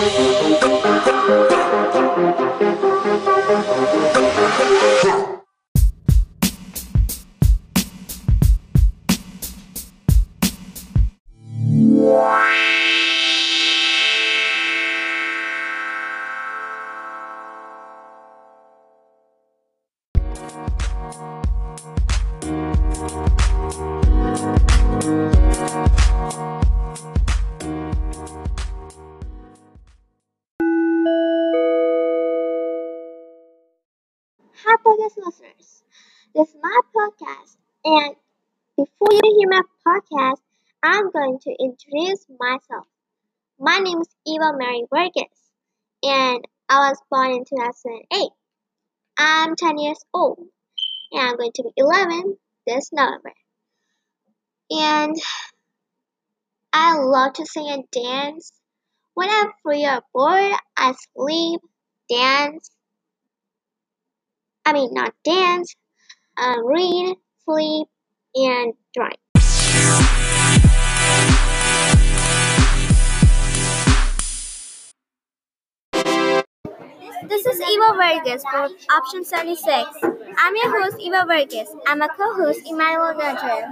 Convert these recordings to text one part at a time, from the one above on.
Hi, podcast listeners. This is my podcast, and before you hear my podcast, I'm going to introduce myself. My name is Eva Mary Burgess, and I was born in 2008. I'm 10 years old, and I'm going to be 11 this November. And I love to sing and dance. When I'm free or bored, I sleep, dance, I mean, not dance, um, read, sleep, and drawing. This is Eva Vargas for option 76. I'm your host, Eva Vargas. I'm a co-host, Emmanuel Gunter.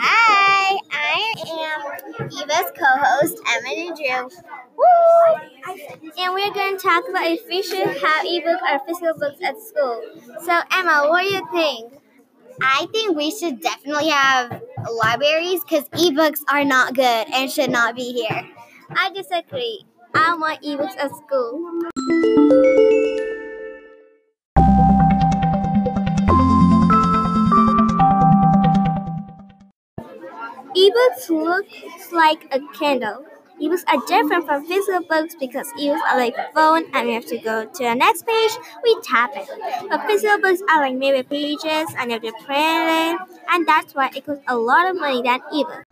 Hi, I am Eva's co-host, Emma Drew. Woo! And we're going to talk about if we should have ebooks or physical books at school. So, Emma, what do you think? I think we should definitely have libraries because ebooks are not good and should not be here. I disagree. I want ebooks at school. Ebooks look like a Kindle. Ebooks are different from physical books because ebooks are like phone and we have to go to the next page, we tap it. But physical books are like maybe pages and you have to print it and that's why it costs a lot of money than ebooks.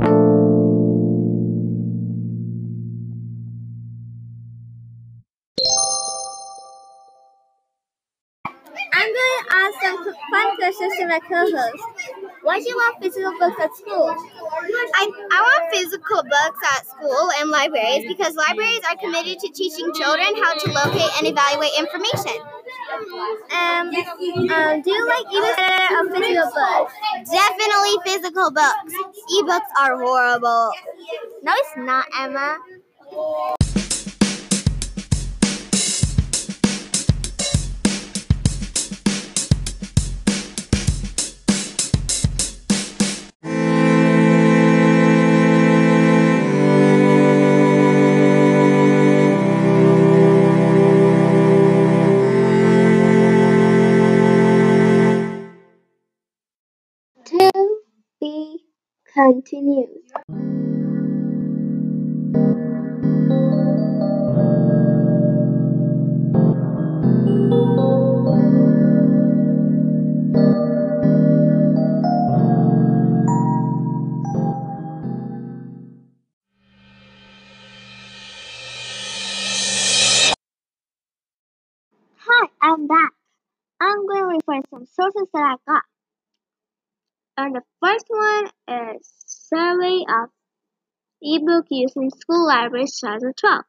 I'm going to ask some fun questions to my co-host. Why do you want physical books at school? I, I want physical books at school and libraries because libraries are committed to teaching children how to locate and evaluate information. Um, um, do you like ebooks or physical books? Definitely physical books. Ebooks are horrible. No, it's not, Emma. Continued. Hi, I'm back. I'm going to refer some sources that I got. And the first one is Survey of ebook use in school libraries 2012.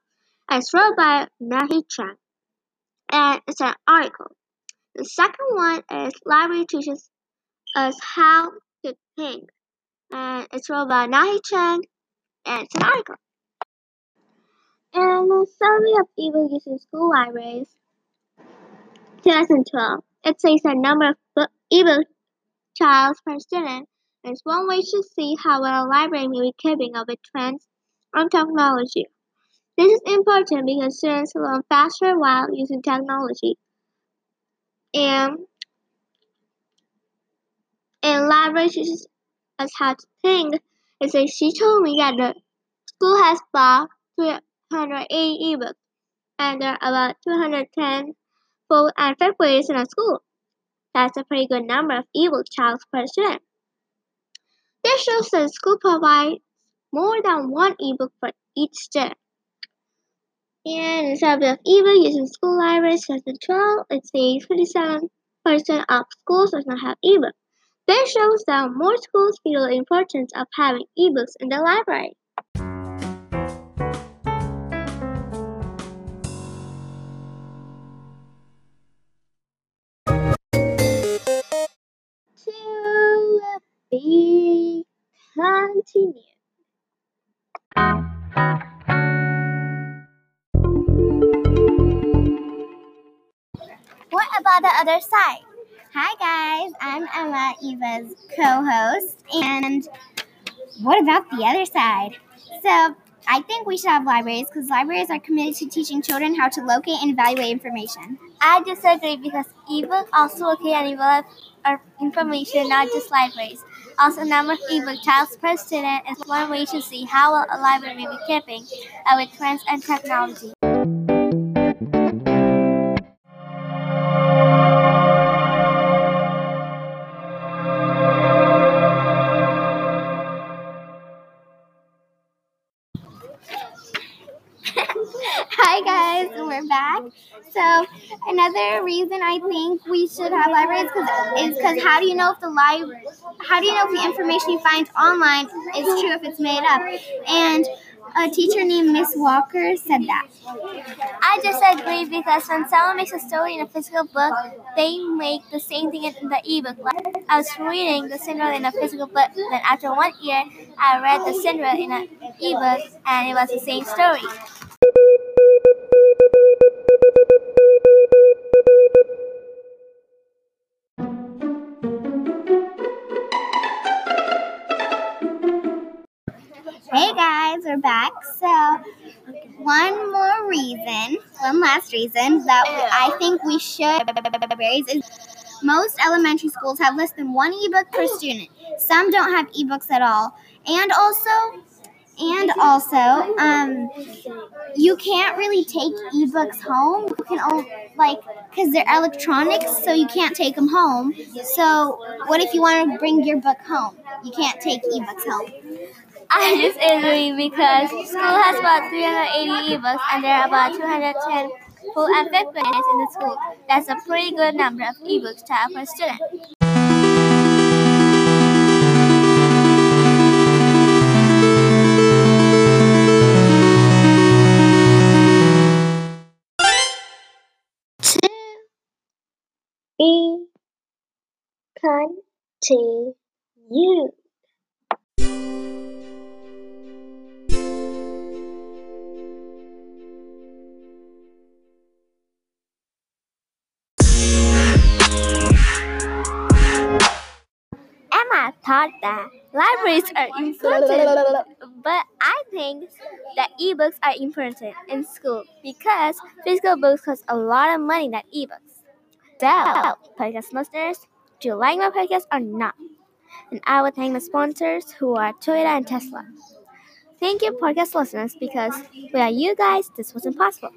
It's wrote by Nahi Chang. And it's an article. The second one is Library teaches us how to think. And it's wrote by Nahi Chang. And it's an article. And the survey of ebook use in school libraries 2012. It says the number of book, ebook child per student is one way to see how well a library may be keeping up with trends on technology. This is important because students learn faster while using technology. And and library teaches us how to think. It says she told me that the school has bought 380 ebooks and there are about 210 fourth and fifth graders in a school. That's a pretty good number of ebook child per student. This shows that school provides more than one ebook for each student. And in of ebook using school libraries 2012, it says 57% of schools does not have ebook. This shows that more schools feel the importance of having ebooks in the library. What about the other side? Hi guys, I'm Emma, Eva's co-host, and what about the other side? So I think we should have libraries because libraries are committed to teaching children how to locate and evaluate information. I disagree because ebooks also locate and evaluate information, not just libraries. Also, number of ebook titles per student is one way to see how well a library may be keeping up with trends and technology. Back. So another reason I think we should have libraries cause, is because how do you know if the library, how do you know if the information you find online is true if it's made up? And a teacher named Miss Walker said that. I just disagree because when someone makes a story in a physical book, they make the same thing in the ebook. Like I was reading the Cinderella in a physical book, then after one year, I read the Cinderella in an ebook, and it was the same story. Guys, we're back. So, one more reason, one last reason that I think we should is most elementary schools have less than one ebook per student. Some don't have ebooks at all, and also, and also, um, you can't really take ebooks home. You can only like because they're electronics, so you can't take them home. So, what if you want to bring your book home? You can't take ebooks home. I disagree because school has about 380 ebooks and there are about 210 full and fifth graders in the school. That's a pretty good number of ebooks to have per student. To be. Libraries are important, but I think that ebooks are important in school because physical books cost a lot of money than ebooks. So, podcast listeners, do you like my podcast or not? And I would thank my sponsors who are Toyota and Tesla. Thank you, podcast listeners, because without you guys, this wasn't possible.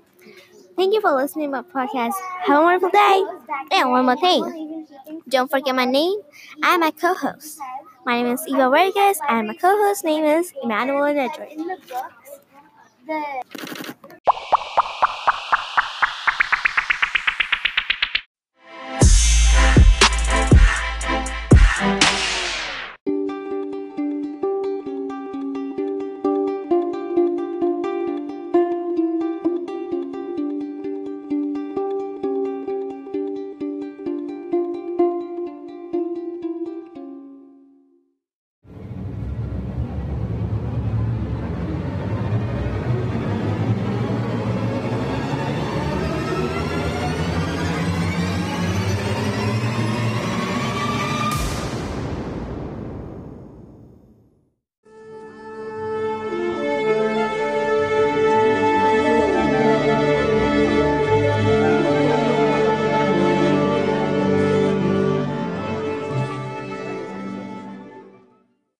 Thank you for listening to my podcast. Have a wonderful day. And one more thing. Don't forget my name. I'm my co-host. My name is Eva Vargas, and my co-host name is Emmanuel Nedry.